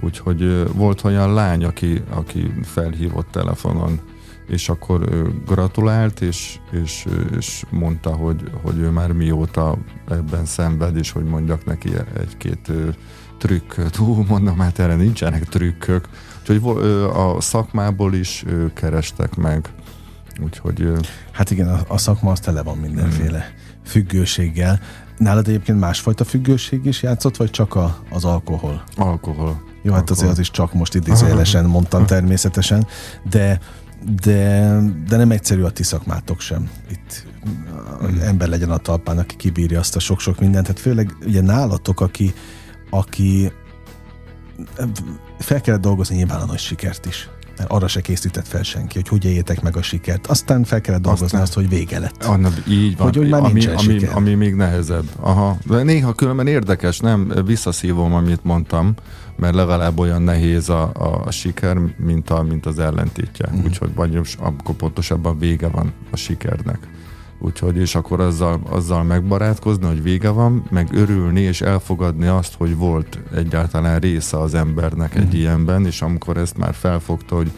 Úgyhogy volt olyan lány, aki, aki felhívott telefonon, és akkor ő gratulált, és, és, és mondta, hogy, hogy ő már mióta ebben szenved, és hogy mondjak neki egy-két trükköt. Hú, mondom, hát erre nincsenek trükkök. Úgyhogy a szakmából is kerestek meg. Úgyhogy... Hát igen, a, a szakma az tele van mindenféle hmm. függőséggel. Nálad egyébként másfajta függőség is játszott, vagy csak a, az alkohol? Alkohol. Jó, hát azért az is csak most idézőjelesen mondtam [LAUGHS] természetesen, de de, de nem egyszerű a ti szakmátok sem. Itt mm. ember legyen a talpán, aki kibírja azt a sok-sok mindent. Tehát főleg ugye nálatok, aki, aki fel kellett dolgozni nyilván a nagy sikert is. Mert arra se készített fel senki, hogy hogy éljétek meg a sikert. Aztán fel kellett dolgozni Aztán, azt, hogy vége lett. Anna, így van. Hogy, hogy már ami, ami, ami, még nehezebb. Aha. De néha különben érdekes, nem? Visszaszívom, amit mondtam, mert legalább olyan nehéz a, a, a siker, mint, a, mint az ellentétje. Mm. Úgyhogy vagy akkor pontosabban vége van a sikernek. Úgyhogy, és akkor azzal, azzal megbarátkozni, hogy vége van, meg örülni és elfogadni azt, hogy volt egyáltalán része az embernek egy mm. ilyenben, és amikor ezt már felfogta, hogy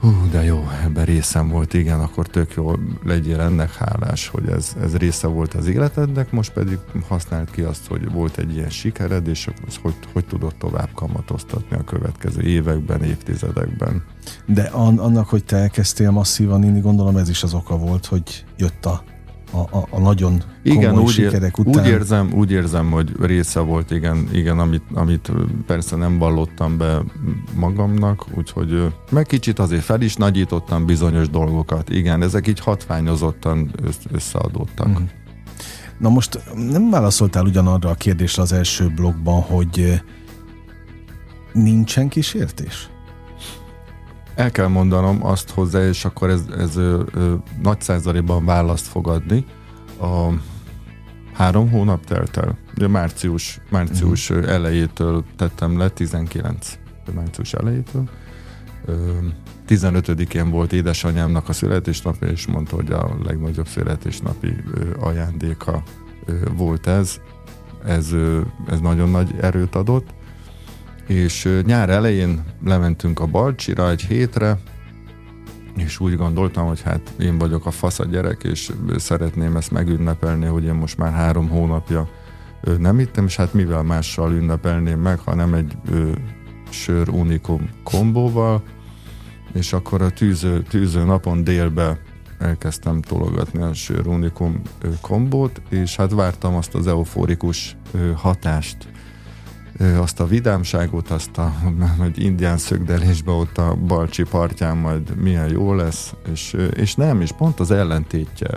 hú, de jó, ebben részem volt, igen, akkor tök jó, legyél ennek hálás, hogy ez, ez része volt az életednek, most pedig használt ki azt, hogy volt egy ilyen sikered, és hogy, hogy tudod tovább kamatoztatni a következő években, évtizedekben. De annak, hogy te elkezdtél masszívan inni, gondolom ez is az oka volt, hogy jött a a, a, a nagyon igen, komoly úgy sikerek után. Úgy érzem, úgy érzem, hogy része volt, igen, igen amit, amit persze nem vallottam be magamnak, úgyhogy meg kicsit azért fel is nagyítottam bizonyos dolgokat. Igen, ezek így hatványozottan összeadódtak. Mm. Na most nem válaszoltál ugyanarra a kérdésre az első blogban, hogy nincsen kísértés? El kell mondanom azt hozzá, és akkor ez, ez ö, ö, nagy százalékban választ fog adni. A három hónap telt el. Ugye március, március uh-huh. elejétől tettem le, 19 március elejétől. Ö, 15-én volt édesanyámnak a születésnapja, és mondta, hogy a legnagyobb születésnapi ajándéka volt ez. Ez, ez nagyon nagy erőt adott és nyár elején lementünk a Balcsira egy hétre, és úgy gondoltam, hogy hát én vagyok a fasz a gyerek, és szeretném ezt megünnepelni, hogy én most már három hónapja nem ittem, és hát mivel mással ünnepelném meg, hanem egy ö, sör unikum kombóval, és akkor a tűző, tűző napon délbe elkezdtem tologatni a sör unikum kombót, és hát vártam azt az euforikus hatást, azt a vidámságot, azt a [LAUGHS] majd indián szögdelésbe ott a Balcsi partján majd milyen jó lesz, és, és nem, és pont az ellentétje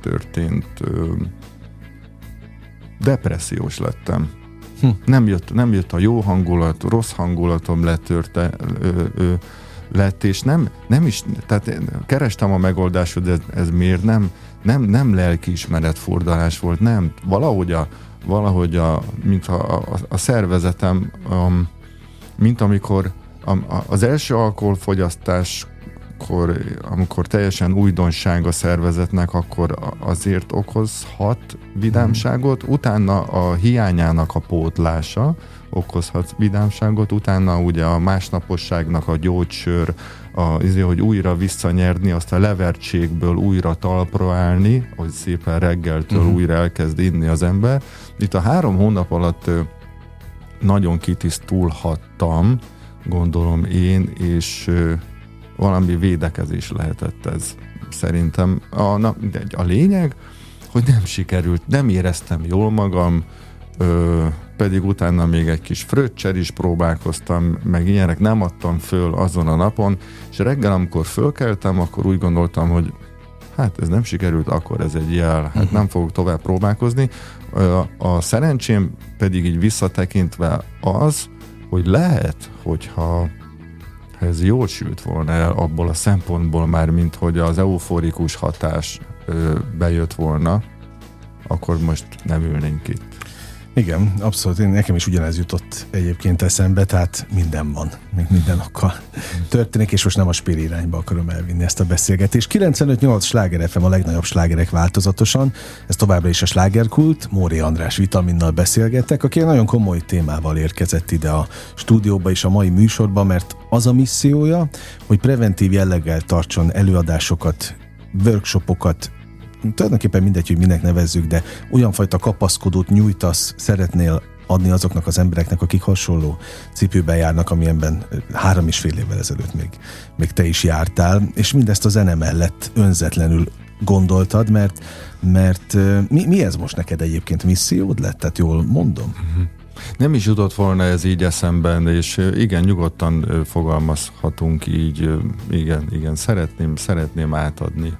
történt. Depressziós lettem. Hm. Nem, jött, nem jött a jó hangulat, rossz hangulatom letörte, ö, ö, lett, és nem, nem is, tehát kerestem a megoldást, hogy ez, ez miért nem, nem, nem lelkiismeret fordulás volt, nem, valahogy a, valahogy a, mint a, a, a szervezetem, um, mint amikor a, a, az első alkoholfogyasztás akkor, amikor teljesen újdonság a szervezetnek, akkor azért okozhat vidámságot, utána a hiányának a pótlása okozhat vidámságot, utána ugye a másnaposságnak a gyógysör, a, izé, hogy újra visszanyerni, azt a levertségből újra talpra állni, hogy szépen reggeltől uh-huh. újra elkezd inni az ember. Itt a három hónap alatt nagyon kitisztulhattam, gondolom én, és valami védekezés lehetett ez szerintem. A, na, a lényeg, hogy nem sikerült, nem éreztem jól magam, ö, pedig utána még egy kis fröccsel is próbálkoztam, meg ilyenek nem adtam föl azon a napon, és reggel, amikor fölkeltem, akkor úgy gondoltam, hogy hát ez nem sikerült, akkor ez egy jel, hát uh-huh. nem fogok tovább próbálkozni. A, szerencsém pedig így visszatekintve az, hogy lehet, hogyha ez jól sült volna el abból a szempontból már, mint hogy az euforikus hatás bejött volna, akkor most nem ülnénk itt. Igen, abszolút. Én, nekem is ugyanez jutott egyébként eszembe, tehát minden van, még minden okkal történik, és most nem a spéri irányba akarom elvinni ezt a beszélgetést. 95-8 sláger FM a legnagyobb slágerek változatosan. Ez továbbra is a slágerkult. Móri András vitaminnal beszélgettek, aki nagyon komoly témával érkezett ide a stúdióba és a mai műsorba, mert az a missziója, hogy preventív jelleggel tartson előadásokat, workshopokat, tulajdonképpen mindegy, hogy minek nevezzük, de olyan fajta kapaszkodót nyújtasz, szeretnél adni azoknak az embereknek, akik hasonló cipőben járnak, amilyenben három és fél évvel ezelőtt még, még te is jártál, és mindezt a zene mellett önzetlenül gondoltad, mert, mert mi, mi ez most neked egyébként missziód lett? Tehát jól mondom? Uh-huh. Nem is jutott volna ez így eszemben, és igen, nyugodtan fogalmazhatunk így, igen, igen, szeretném, szeretném átadni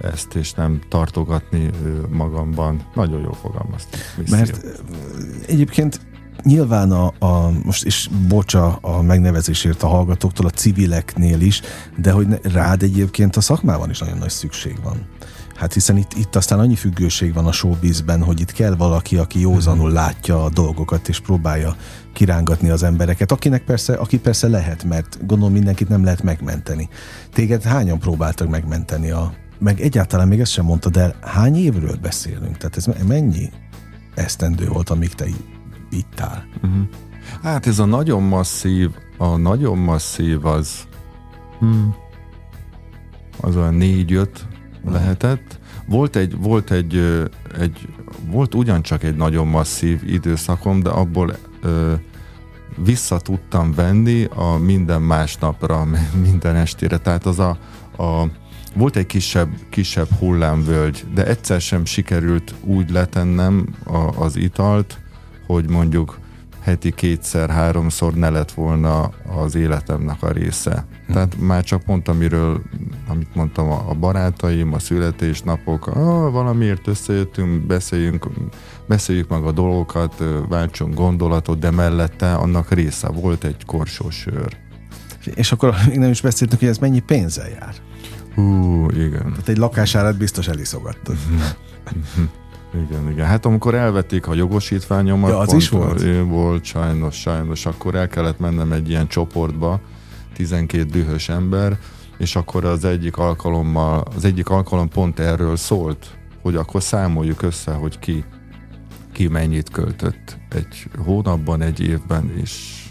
ezt, és nem tartogatni magamban. Nagyon jól fogalmaztam. Mert egyébként nyilván a, a most is bocsa a megnevezésért a hallgatóktól, a civileknél is, de hogy ne, rád egyébként a szakmában is nagyon nagy szükség van. Hát hiszen itt, itt aztán annyi függőség van a showbizben, hogy itt kell valaki, aki józanul mhm. látja a dolgokat, és próbálja kirángatni az embereket, akinek persze, aki persze lehet, mert gondolom mindenkit nem lehet megmenteni. Téged hányan próbáltak megmenteni a, meg egyáltalán még ezt sem mondtad el, hány évről beszélünk? Tehát ez mennyi esztendő volt, amíg te itt áll? Uh-huh. Hát ez a nagyon masszív, a nagyon masszív az hmm, az olyan négy-öt lehetett. Volt egy, volt egy, egy, volt ugyancsak egy nagyon masszív időszakom, de abból ö, vissza tudtam venni a minden másnapra, [LAUGHS] minden estére. Tehát az a, a volt egy kisebb, kisebb hullámvölgy, de egyszer sem sikerült úgy letennem a, az italt, hogy mondjuk heti kétszer, háromszor ne lett volna az életemnek a része. Hm. Tehát már csak pont amiről, amit mondtam, a barátaim, a születésnapok, ah, valamiért összejöttünk, beszéljünk, beszéljük meg a dolgokat, váltsunk gondolatot, de mellette annak része volt egy korsósör. És akkor még nem is beszéltünk, hogy ez mennyi pénzzel jár. Hú, igen. Tehát egy lakásárát biztos eliszogattad. [LAUGHS] Igen, igen. Hát amikor elvették a jogosítványomat, ja, az is volt? Volt, sajnos, sajnos. Akkor el kellett mennem egy ilyen csoportba, 12 dühös ember, és akkor az egyik alkalommal, az egyik alkalom pont erről szólt, hogy akkor számoljuk össze, hogy ki, ki mennyit költött egy hónapban, egy évben, és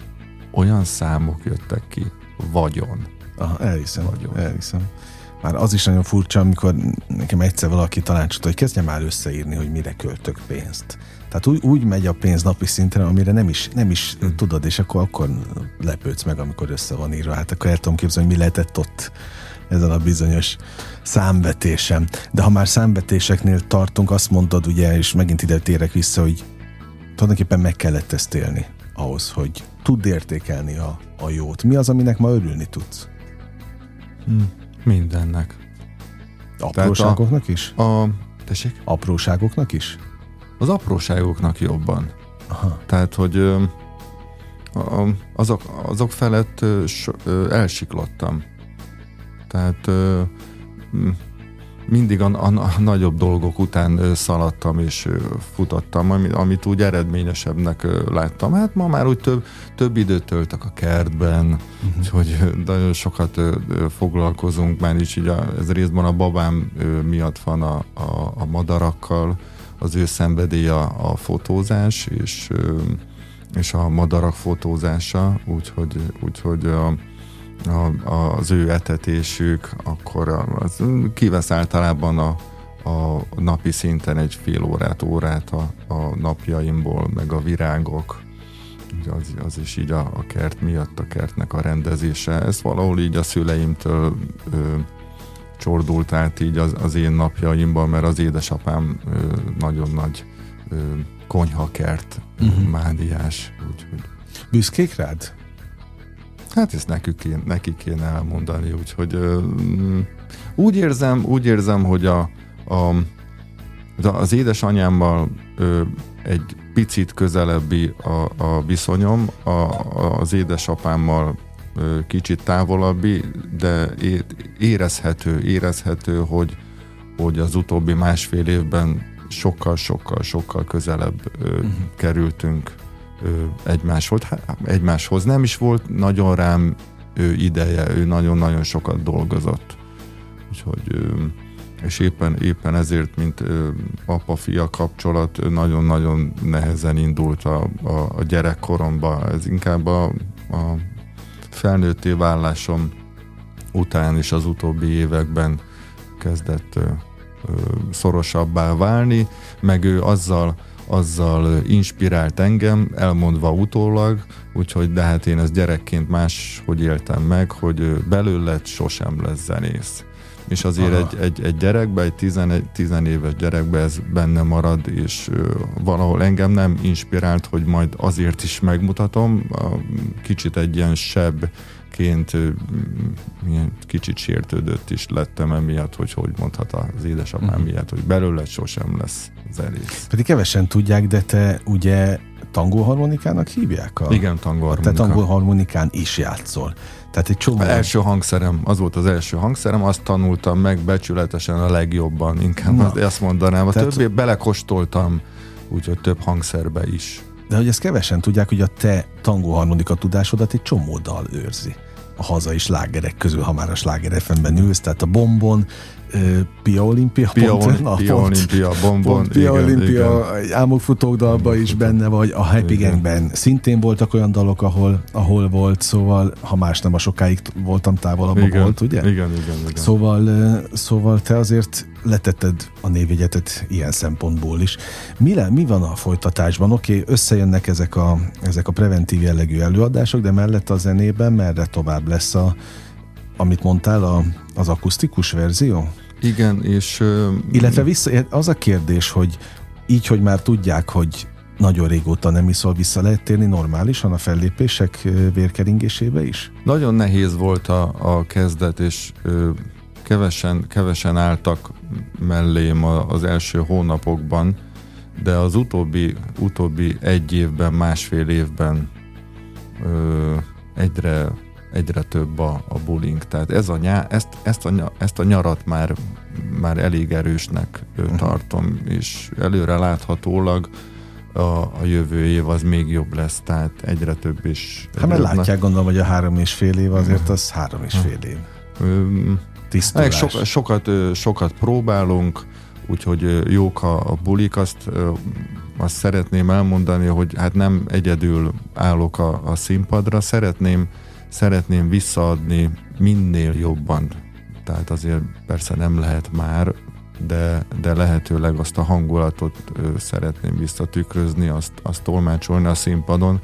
olyan számok jöttek ki, vagyon. Aha, elhiszem, vagyon. elhiszem már az is nagyon furcsa, amikor nekem egyszer valaki tanácsot, hogy kezdjem már összeírni, hogy mire költök pénzt. Tehát úgy, úgy megy a pénz napi szinten, amire nem is, nem is hmm. tudod, és akkor, akkor lepődsz meg, amikor össze van írva. Hát akkor el tudom képzelni, hogy mi lehetett ott ezen a bizonyos számvetésem. De ha már számvetéseknél tartunk, azt mondod ugye, és megint ide térek vissza, hogy tulajdonképpen meg kellett ezt élni ahhoz, hogy tudd értékelni a, a jót. Mi az, aminek ma örülni tudsz? Hmm. Mindennek. Apróságoknak is? A, tessék? Apróságoknak is? Az apróságoknak jobban. Aha. Tehát, hogy a, azok, azok felett elsiklottam. Tehát mindig a, a, a nagyobb dolgok után szaladtam és futottam, amit, amit úgy eredményesebbnek láttam. Hát ma már úgy több, több időt töltök a kertben, uh-huh. úgyhogy nagyon sokat foglalkozunk, már is így a, ez részben a babám miatt van a, a, a madarakkal, az ő szenvedélye a, a fotózás, és, és a madarak fotózása, úgyhogy, úgyhogy a, a, az ő etetésük, akkor az kivesz általában a, a napi szinten egy fél órát, órát a, a napjaimból, meg a virágok, az, az is így a, a kert miatt, a kertnek a rendezése. Ez valahol így a szüleimtől ö, csordult át így az, az én napjaimban, mert az édesapám ö, nagyon nagy ö, konyhakert uh-huh. mádiás. Úgyhogy. Büszkék rád? Hát ezt nekik kéne, neki kéne elmondani, úgyhogy mm, úgy érzem, úgy érzem, hogy a, a, az édesanyámmal ö, egy picit közelebbi a, a viszonyom, a, az édesapámmal ö, kicsit távolabbi, de érezhető, érezhető, hogy, hogy az utóbbi másfél évben sokkal-sokkal, sokkal közelebb ö, uh-huh. kerültünk egymáshoz, egymáshoz. Nem is volt nagyon rám ő ideje, ő nagyon-nagyon sokat dolgozott. Úgyhogy és éppen, éppen ezért, mint apa-fia kapcsolat, nagyon-nagyon nehezen indult a, a, a gyerekkoromba. Ez inkább a, a felnőtté vállásom után is az utóbbi években kezdett ö, ö, szorosabbá válni, meg ő azzal azzal inspirált engem, elmondva utólag, úgyhogy de hát én ezt gyerekként más, hogy éltem meg, hogy belőled sosem lesz zenész. És azért egy, egy, egy gyerekbe, egy tizen, tizenéves gyerekbe ez benne marad, és valahol engem nem inspirált, hogy majd azért is megmutatom, kicsit egy ilyen sebb ként milyen kicsit sértődött is lettem emiatt, hogy hogy mondhat az édesapám uh-huh. miatt, hogy belőle sosem lesz zenész. Pedig kevesen tudják, de te ugye tangóharmonikának hívják? A, Igen, tangóharmonika. Te tangóharmonikán is játszol. Tehát egy csomó... Az első hangszerem, az volt az első hangszerem, azt tanultam meg becsületesen a legjobban, inkább Na, azt mondanám. A tehát... többé belekostoltam, úgyhogy több hangszerbe is. De hogy ezt kevesen tudják, hogy a te tangóharmonika tudásodat egy csomó dal őrzi a hazai slágerek közül, ha már a sláger ülsz, tehát a Bombon, Pia Olimpia, Pia, pont, na, Pia pont, Olimpia, Bombon, pont Pia igen, Olimpia, igen. Álmokfutók dalba is benne vagy, a Happy Gangben szintén voltak olyan dalok, ahol, ahol volt, szóval, ha más nem, a sokáig voltam távolabb igen, volt, ugye? Igen, igen, igen. Szóval, szóval te azért letetted a névjegyetet ilyen szempontból is. Mi, le, mi van a folytatásban? Oké, okay, összejönnek ezek a, ezek a preventív jellegű előadások, de mellett a zenében merre tovább lesz a, amit mondtál, a, az akusztikus verzió? Igen, és... Illetve vissza, az a kérdés, hogy így, hogy már tudják, hogy nagyon régóta nem iszol, vissza lehet térni normálisan a fellépések vérkeringésébe is? Nagyon nehéz volt a, a kezdet, és ö, kevesen, kevesen álltak mellém az első hónapokban, de az utóbbi, utóbbi egy évben, másfél évben ö, egyre egyre több a, a bullying. Tehát ez a nyá, ezt, ezt, a, ezt a nyarat már, már elég erősnek uh-huh. tartom, és előre láthatólag a, a jövő év az még jobb lesz, tehát egyre több is. Hát mert látják, gondolom, hogy a három és fél év azért az három és fél év. Tisztulás. So, sokat, sokat próbálunk, úgyhogy jók a, a bulik, azt, azt szeretném elmondani, hogy hát nem egyedül állok a, a színpadra, szeretném szeretném visszaadni minél jobban. Tehát azért persze nem lehet már, de, de lehetőleg azt a hangulatot ö, szeretném visszatükrözni, azt, azt tolmácsolni a színpadon,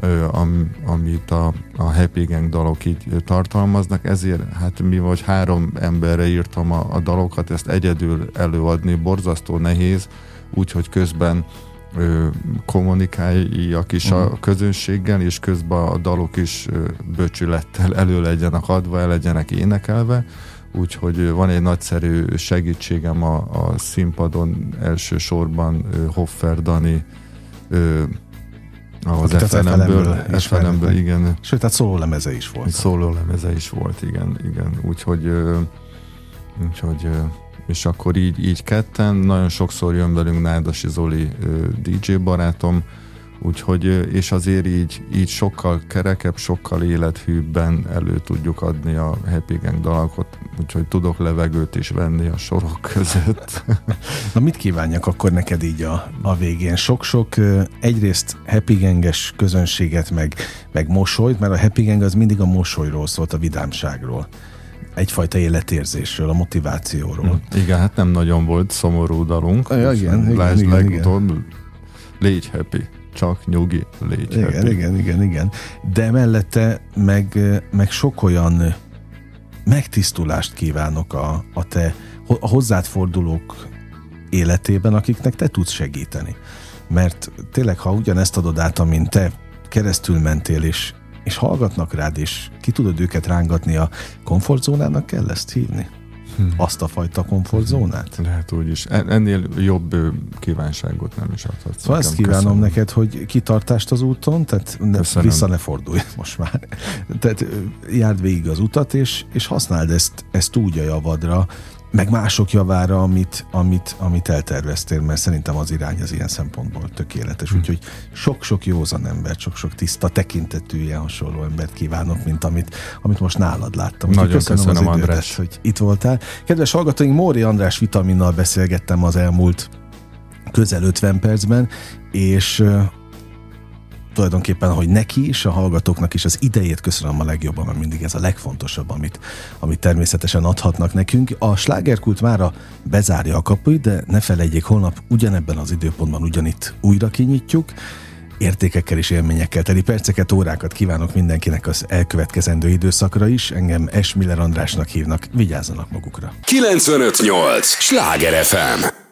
ö, am, amit a, a Happy Gang dalok így tartalmaznak, ezért hát mi vagy három emberre írtam a, a dalokat, ezt egyedül előadni borzasztó nehéz, úgyhogy közben ö, kommunikáljak is uh-huh. a mhm. közönséggel, és közben a dalok is ö, böcsülettel [LAUGHS] elő legyenek adva, el legyenek énekelve, úgyhogy van egy nagyszerű segítségem a, a színpadon elsősorban ö, Hoffer Dani ö, az FNM-ből, FNM-ből, igen. Sőt, tehát szóló lemeze is volt. Szóló lemeze is volt, igen, igen. Úgyhogy, úgyhogy és akkor így, így ketten, nagyon sokszor jön velünk Nádasi Zoli DJ barátom, úgyhogy, és azért így, így sokkal kerekebb, sokkal élethűbben elő tudjuk adni a Happy Gang dalakot, úgyhogy tudok levegőt is venni a sorok között. [LAUGHS] Na mit kívánjak akkor neked így a, a végén? Sok-sok egyrészt Happy Ganges közönséget, meg, meg mosolyt, mert a Happy Gang az mindig a mosolyról szólt, a vidámságról egyfajta életérzésről, a motivációról. Hm. Igen, hát nem nagyon volt szomorú dalunk. Ja, igen, igen, Lásd igen, legutóbb, igen. légy happy, csak nyugi, légy igen, happy. Igen, igen, igen. De mellette meg, meg sok olyan megtisztulást kívánok a, a te a hozzád fordulók életében, akiknek te tudsz segíteni. Mert tényleg, ha ugyanezt adod át, amint te keresztül mentél, és és hallgatnak rád, és ki tudod őket rángatni a komfortzónának kell ezt hívni? Hmm. Azt a fajta komfortzónát? Lehet úgy is. Ennél jobb kívánságot nem is adhatsz. Szóval ezt kívánom köszönöm. neked, hogy kitartást az úton, tehát ne, vissza ne fordulj [LAUGHS] most már. Tehát járd végig az utat, és, és használd ezt, ezt úgy a javadra, meg mások javára, amit, amit, amit elterveztél, mert szerintem az irány az ilyen szempontból tökéletes. Hm. Úgyhogy sok-sok józan ember, sok-sok tiszta tekintetű ilyen hasonló embert kívánok, mint amit, amit most nálad láttam. Nagyon köszönöm, köszönöm az idődet, András. hogy itt voltál. Kedves hallgatóink, Móri András vitaminnal beszélgettem az elmúlt közel 50 percben, és tulajdonképpen, hogy neki is, a hallgatóknak is az idejét köszönöm a legjobban, mert mindig ez a legfontosabb, amit, amit természetesen adhatnak nekünk. A slágerkult mára bezárja a kapuit, de ne felejtjék, holnap ugyanebben az időpontban ugyanitt újra kinyitjuk értékekkel és élményekkel teli perceket, órákat kívánok mindenkinek az elkövetkezendő időszakra is. Engem Esmiller Andrásnak hívnak, vigyázzanak magukra. 958! Sláger FM!